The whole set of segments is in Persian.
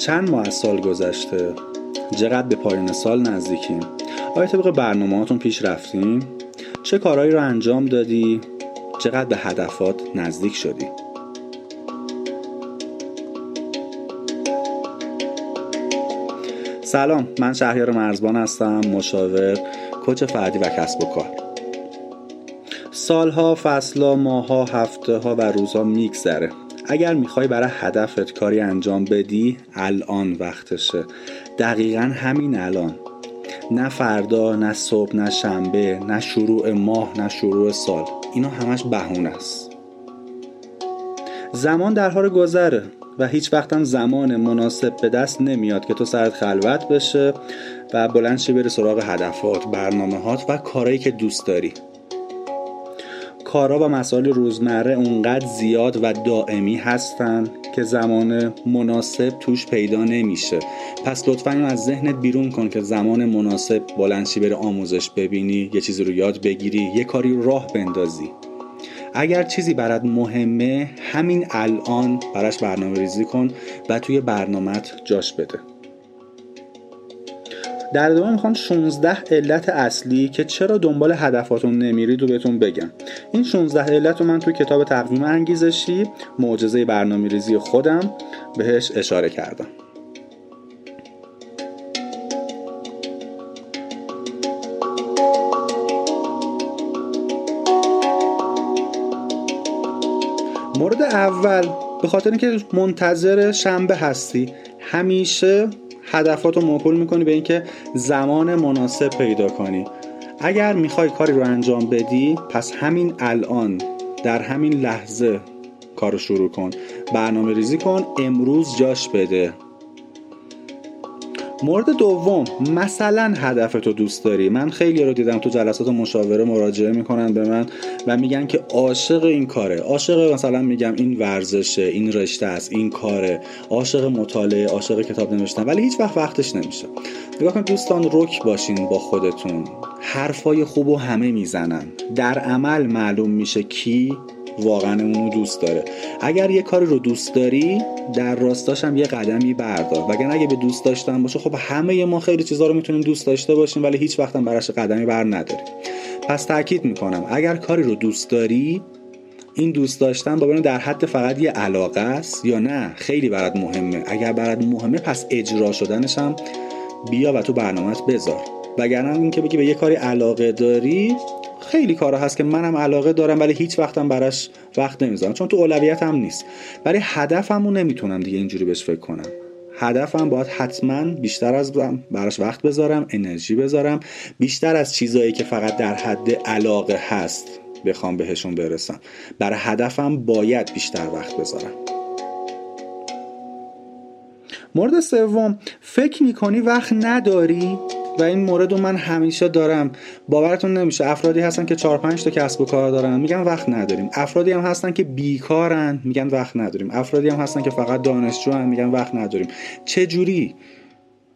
چند ماه از سال گذشته چقدر به پایان سال نزدیکیم. آیا طبق برنامه پیش رفتیم؟ چه کارهایی رو انجام دادی؟ چقدر به هدفات نزدیک شدی؟ سلام من شهریار مرزبان هستم مشاور کوچ فردی و کسب و کار. سالها فصلها ماها هفته ها و روزها میگذره. اگر می‌خوای برای هدفت کاری انجام بدی الان وقتشه. دقیقا همین الان. نه فردا نه صبح نه شنبه نه شروع ماه نه شروع سال. اینا همش بهونه است. زمان در حال گذره و هیچ وقتم زمان مناسب به دست نمیاد که تو سرت خلوت بشه و بلند شه بره سراغ هدفات برنامه هات و کارهایی که دوست داری. کارا و مسائل روزمره اونقدر زیاد و دائمی هستن که زمان مناسب توش پیدا نمیشه. پس لطفا اینو از ذهنت بیرون کن که زمان مناسب بلنشی بره آموزش ببینی یه چیزی رو یاد بگیری یه کاری راه بندازی. اگر چیزی برات مهمه همین الان براش برنامه ریزی کن و توی برنامت جاش بده. در ادامه می‌خوام 16 علت اصلی که چرا دنبال هدفاتون نمیرید رو بهتون بگم. این 16 علت رو من توی کتاب تقویم انگیزشی معجزه برنامه ریزی خودم بهش اشاره کردم. مورد اول به خاطر اینکه منتظر شنبه هستی همیشه هدفات رو موکول می‌کنی به اینکه زمان مناسب پیدا کنی. اگر می‌خوای کاری رو انجام بدی پس همین الان در همین لحظه کار رو شروع کن. برنامه ریزی کن امروز جاش بده. مورد دوم مثلا هدف تو دوست داری. من خیلی رو دیدم تو جلسات مشاوره مراجعه می‌کنن به من و میگن که عاشق این کاره. عاشق مثلا میگم این ورزشه این رشته است این کاره. عاشق مطالعه عاشق کتاب نوشتن. ولی هیچ وقت وقتش نمیشه. نگاه کن دوستان رک باشین با خودتون. حرفای خوب و همه می‌زنن. در عمل معلوم میشه کی واقعا اونو دوست داره. اگر یه کاری رو دوست داری در راستاش هم یه قدمی بردار. وگرنه اگه به دوست داشتن باشه خب همه ما خیلی چیزا رو می‌تونیم دوست داشته باشیم ولی هیچ وقت هم براش قدمی بر نداریم. پس تاکید می‌کنم اگر کاری رو دوست داری این دوست داشتن با در حد فقط یه علاقه است یا نه خیلی برات مهمه. اگر برات مهمه پس اجرا شدنش هم بیا و تو برنامهت بذار. وگرنه اینکه بگی به یه کاری علاقه داری خیلی کارا هست که منم علاقه دارم ولی هیچ وقتم براش وقت نمی‌ذارم. چون تو اولویت هم نیست. ولی هدفمو نمی‌تونم دیگه اینجوری بهش فکر کنم. هدفم باید حتما بیشتر از براش وقت بذارم انرژی بذارم. بیشتر از چیزایی که فقط در حد علاقه هست بخوام بهشون برسم. برای هدفم باید بیشتر وقت بذارم. مورد سوم فکر می‌کنی وقت نداری؟ و این مورد رو من همیشه دارم. باورتون نمیشه افرادی هستن که 4 5 تا کسب و کار دارن میگن وقت نداریم. افرادی هم هستن که بیکارن میگن وقت نداریم. افرادی هم هستن که فقط دانشجو میگن وقت نداریم. چه جوری؟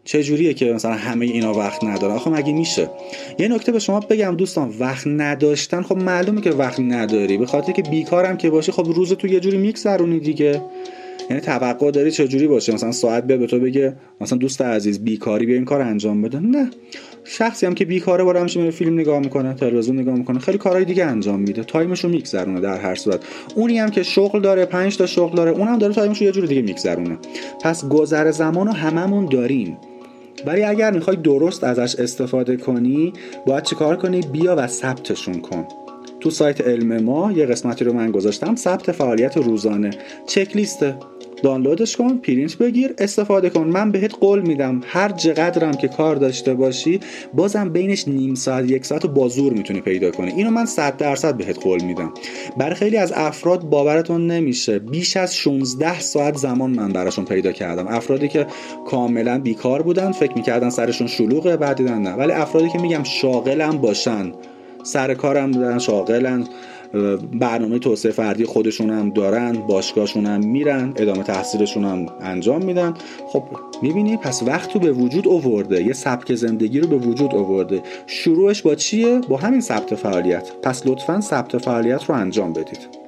چه جوریه که مثلا همه اینا وقت ندارن؟ آخه مگه میشه؟ یه نکته به شما بگم دوستان وقت نداشتن خب معلومه که وقت نداری. به خاطر که بیکارم که باشی خب روز تو یه جوری میگذرونی دیگه. یعنی توقع داری چجوری باشه؟ مثلا ساعت به تو بگه مثلا دوست عزیز بیکاری بیا این کار انجام بده. نه. شخصی هم که بیکاره پا میشه فیلم نگاه می‌کنه تلویزیون نگاه می‌کنه خیلی کارهای دیگه انجام میده. time ش رو میگذرونه در هر صورت. اونی هم که شغل داره پنج تا شغل داره اونم داره time ش رو یه جور دیگه میگذرونه. پس گذر زمان رو هممون داریم. ولی اگر می‌خوای درست ازش استفاده کنی باید چیکار کنی؟ بیا و ثبتشون کن. تو سایت علم ما یه قسمتی رو من گذاشتم. ثبت فعالیت روزانه. چک لیسته دانلودش کن پرینت بگیر استفاده کن. من بهت قول میدم هر چقدرم که کار داشته باشی بازم بینش نیم ساعت یک ساعت با زور می‌تونی پیدا کنی. اینو من 100 درصد بهت قول میدم. برای خیلی از افراد باورتون نمیشه. بیش از 16 ساعت زمان من براشون پیدا کردم. افرادی که کاملا بیکار بودن فکر می‌کردن سرشون شلوغه بعد دیدن نه. ولی افرادی که میگم شاغلم باشن سر کارم بودن شاغلن. برنامه توسعه فردی خودشون هم دارن باشگاهشون هم میرن ادامه تحصیلشون هم انجام میدن. خب می‌بینی؟ پس وقت رو به وجود اوورده یه سبک زندگی رو به وجود اوورده شروعش با چیه؟ با همین ثبت فعالیت. پس لطفا ثبت فعالیت رو انجام بدید.